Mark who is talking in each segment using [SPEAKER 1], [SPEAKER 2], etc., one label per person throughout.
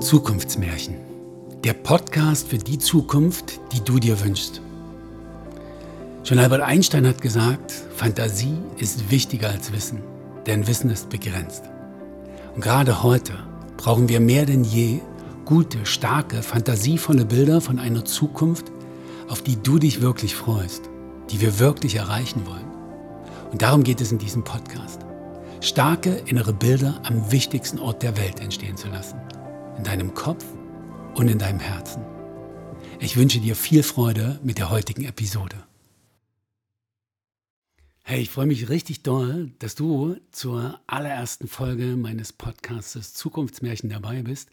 [SPEAKER 1] Zukunftsmärchen. Der Podcast für die Zukunft, die du dir wünschst. Schon Albert Einstein hat gesagt, Fantasie ist wichtiger als Wissen, denn Wissen ist begrenzt. Und gerade heute brauchen wir mehr denn je gute, starke, fantasievolle Bilder von einer Zukunft, auf die du dich wirklich freust, die wir wirklich erreichen wollen. Und darum geht es in diesem Podcast. Starke innere Bilder am wichtigsten Ort der Welt entstehen zu lassen in deinem Kopf und in deinem Herzen. Ich wünsche dir viel Freude mit der heutigen Episode. Hey, ich freue mich richtig doll, dass du zur allerersten Folge meines Podcasts Zukunftsmärchen dabei bist.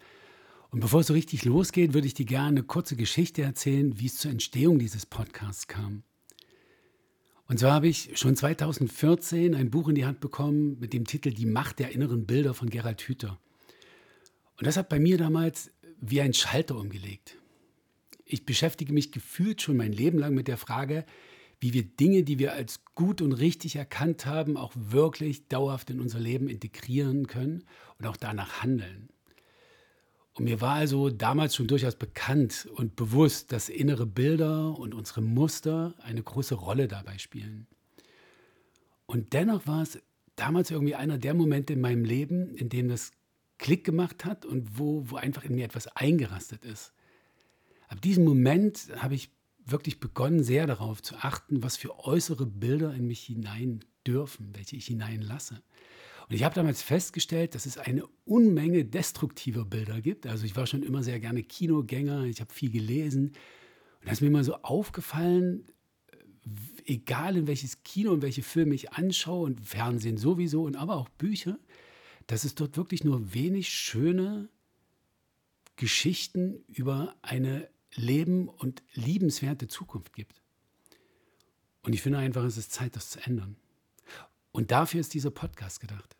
[SPEAKER 1] Und bevor es so richtig losgeht, würde ich dir gerne eine kurze Geschichte erzählen, wie es zur Entstehung dieses Podcasts kam. Und zwar habe ich schon 2014 ein Buch in die Hand bekommen mit dem Titel Die Macht der inneren Bilder von Gerald Hüther. Und das hat bei mir damals wie ein Schalter umgelegt. Ich beschäftige mich gefühlt schon mein Leben lang mit der Frage, wie wir Dinge, die wir als gut und richtig erkannt haben, auch wirklich dauerhaft in unser Leben integrieren können und auch danach handeln. Und mir war also damals schon durchaus bekannt und bewusst, dass innere Bilder und unsere Muster eine große Rolle dabei spielen. Und dennoch war es damals irgendwie einer der Momente in meinem Leben, in dem das Klick gemacht hat und wo, wo einfach in mir etwas eingerastet ist. Ab diesem Moment habe ich wirklich begonnen, sehr darauf zu achten, was für äußere Bilder in mich hinein dürfen, welche ich hineinlasse. Und ich habe damals festgestellt, dass es eine Unmenge destruktiver Bilder gibt. Also ich war schon immer sehr gerne Kinogänger, ich habe viel gelesen. Und da ist mir immer so aufgefallen, egal in welches Kino und welche Filme ich anschaue und Fernsehen sowieso und aber auch Bücher, dass es dort wirklich nur wenig schöne Geschichten über eine leben- und liebenswerte Zukunft gibt. Und ich finde einfach, es ist Zeit, das zu ändern. Und dafür ist dieser Podcast gedacht.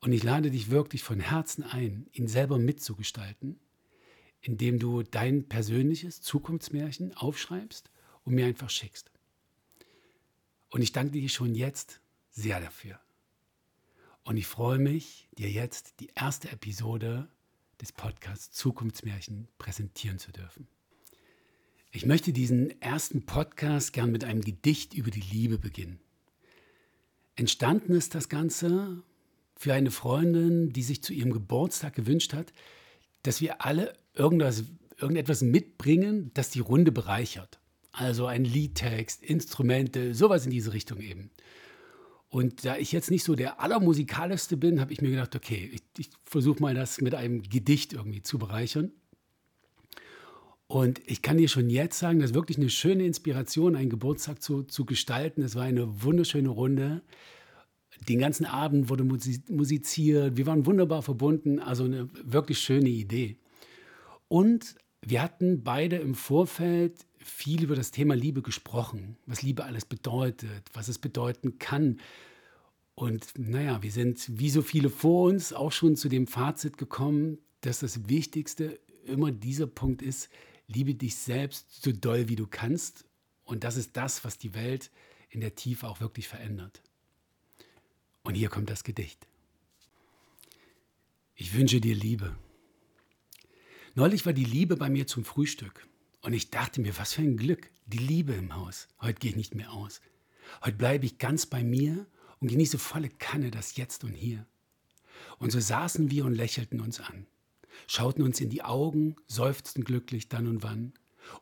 [SPEAKER 1] Und ich lade dich wirklich von Herzen ein, ihn selber mitzugestalten, indem du dein persönliches Zukunftsmärchen aufschreibst und mir einfach schickst. Und ich danke dir schon jetzt sehr dafür. Und ich freue mich, dir jetzt die erste Episode des Podcasts Zukunftsmärchen präsentieren zu dürfen. Ich möchte diesen ersten Podcast gern mit einem Gedicht über die Liebe beginnen. Entstanden ist das Ganze für eine Freundin, die sich zu ihrem Geburtstag gewünscht hat, dass wir alle irgendwas, irgendetwas mitbringen, das die Runde bereichert. Also ein Liedtext, Instrumente, sowas in diese Richtung eben. Und da ich jetzt nicht so der allermusikalischste bin, habe ich mir gedacht, okay, ich, ich versuche mal das mit einem Gedicht irgendwie zu bereichern. Und ich kann dir schon jetzt sagen, das ist wirklich eine schöne Inspiration, einen Geburtstag zu, zu gestalten. Es war eine wunderschöne Runde. Den ganzen Abend wurde musiziert. Wir waren wunderbar verbunden. Also eine wirklich schöne Idee. Und wir hatten beide im Vorfeld viel über das Thema Liebe gesprochen, was Liebe alles bedeutet, was es bedeuten kann. Und naja, wir sind wie so viele vor uns auch schon zu dem Fazit gekommen, dass das Wichtigste immer dieser Punkt ist, liebe dich selbst so doll wie du kannst. Und das ist das, was die Welt in der Tiefe auch wirklich verändert. Und hier kommt das Gedicht. Ich wünsche dir Liebe. Neulich war die Liebe bei mir zum Frühstück. Und ich dachte mir, was für ein Glück, die Liebe im Haus. Heute gehe ich nicht mehr aus. Heute bleibe ich ganz bei mir und genieße volle Kanne das Jetzt und Hier. Und so saßen wir und lächelten uns an, schauten uns in die Augen, seufzten glücklich dann und wann.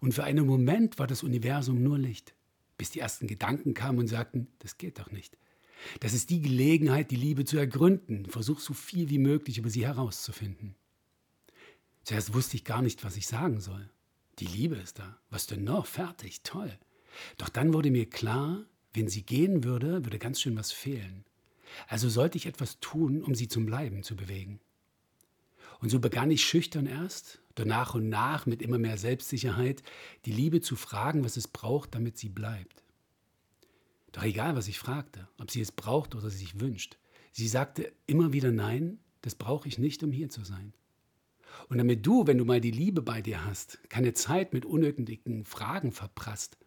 [SPEAKER 1] Und für einen Moment war das Universum nur Licht, bis die ersten Gedanken kamen und sagten, das geht doch nicht. Das ist die Gelegenheit, die Liebe zu ergründen. Versuch so viel wie möglich über sie herauszufinden. Zuerst wusste ich gar nicht, was ich sagen soll. Die Liebe ist da. Was denn noch? Fertig, toll. Doch dann wurde mir klar, wenn sie gehen würde, würde ganz schön was fehlen. Also sollte ich etwas tun, um sie zum Bleiben zu bewegen. Und so begann ich schüchtern erst, doch nach und nach mit immer mehr Selbstsicherheit, die Liebe zu fragen, was es braucht, damit sie bleibt. Doch egal, was ich fragte, ob sie es braucht oder sie sich wünscht, sie sagte immer wieder Nein, das brauche ich nicht, um hier zu sein. Und damit du, wenn du mal die Liebe bei dir hast, keine Zeit mit unnötigen Fragen verprasst,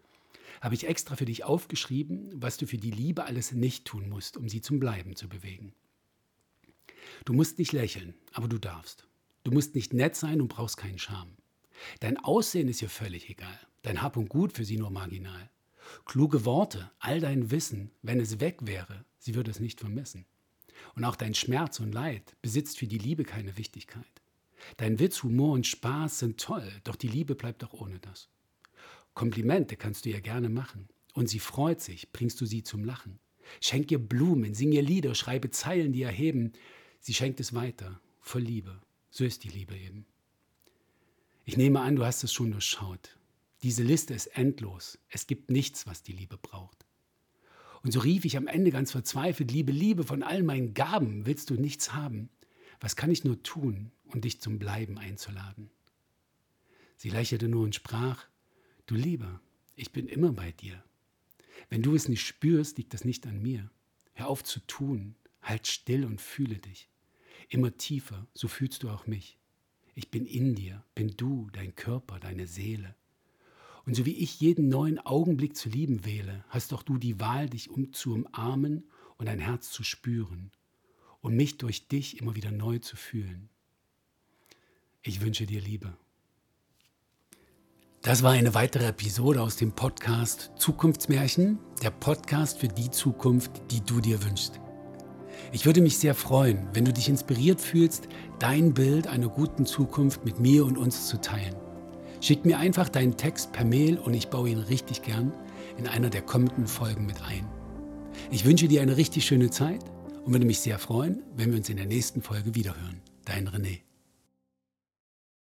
[SPEAKER 1] habe ich extra für dich aufgeschrieben, was du für die Liebe alles nicht tun musst, um sie zum Bleiben zu bewegen. Du musst nicht lächeln, aber du darfst. Du musst nicht nett sein und brauchst keinen Charme. Dein Aussehen ist ihr völlig egal. Dein Hab und Gut für sie nur marginal. Kluge Worte, all dein Wissen, wenn es weg wäre, sie würde es nicht vermissen. Und auch dein Schmerz und Leid besitzt für die Liebe keine Wichtigkeit. Dein Witz, Humor und Spaß sind toll, doch die Liebe bleibt auch ohne das. Komplimente kannst du ihr gerne machen. Und sie freut sich, bringst du sie zum Lachen. Schenk ihr Blumen, sing ihr Lieder, schreibe Zeilen, die erheben. Sie schenkt es weiter, voll Liebe. So ist die Liebe eben. Ich nehme an, du hast es schon durchschaut. Diese Liste ist endlos. Es gibt nichts, was die Liebe braucht. Und so rief ich am Ende ganz verzweifelt, Liebe, Liebe, von all meinen Gaben willst du nichts haben. Was kann ich nur tun, um dich zum Bleiben einzuladen? Sie lächelte nur und sprach, du Lieber, ich bin immer bei dir. Wenn du es nicht spürst, liegt das nicht an mir. Hör auf zu tun, halt still und fühle dich. Immer tiefer, so fühlst du auch mich. Ich bin in dir, bin du, dein Körper, deine Seele. Und so wie ich jeden neuen Augenblick zu lieben wähle, hast auch du die Wahl, dich um zu umarmen und dein Herz zu spüren und mich durch dich immer wieder neu zu fühlen. Ich wünsche dir Liebe. Das war eine weitere Episode aus dem Podcast Zukunftsmärchen, der Podcast für die Zukunft, die du dir wünschst. Ich würde mich sehr freuen, wenn du dich inspiriert fühlst, dein Bild einer guten Zukunft mit mir und uns zu teilen. Schick mir einfach deinen Text per Mail und ich baue ihn richtig gern in einer der kommenden Folgen mit ein. Ich wünsche dir eine richtig schöne Zeit und würde mich sehr freuen, wenn wir uns in der nächsten Folge wiederhören. Dein René.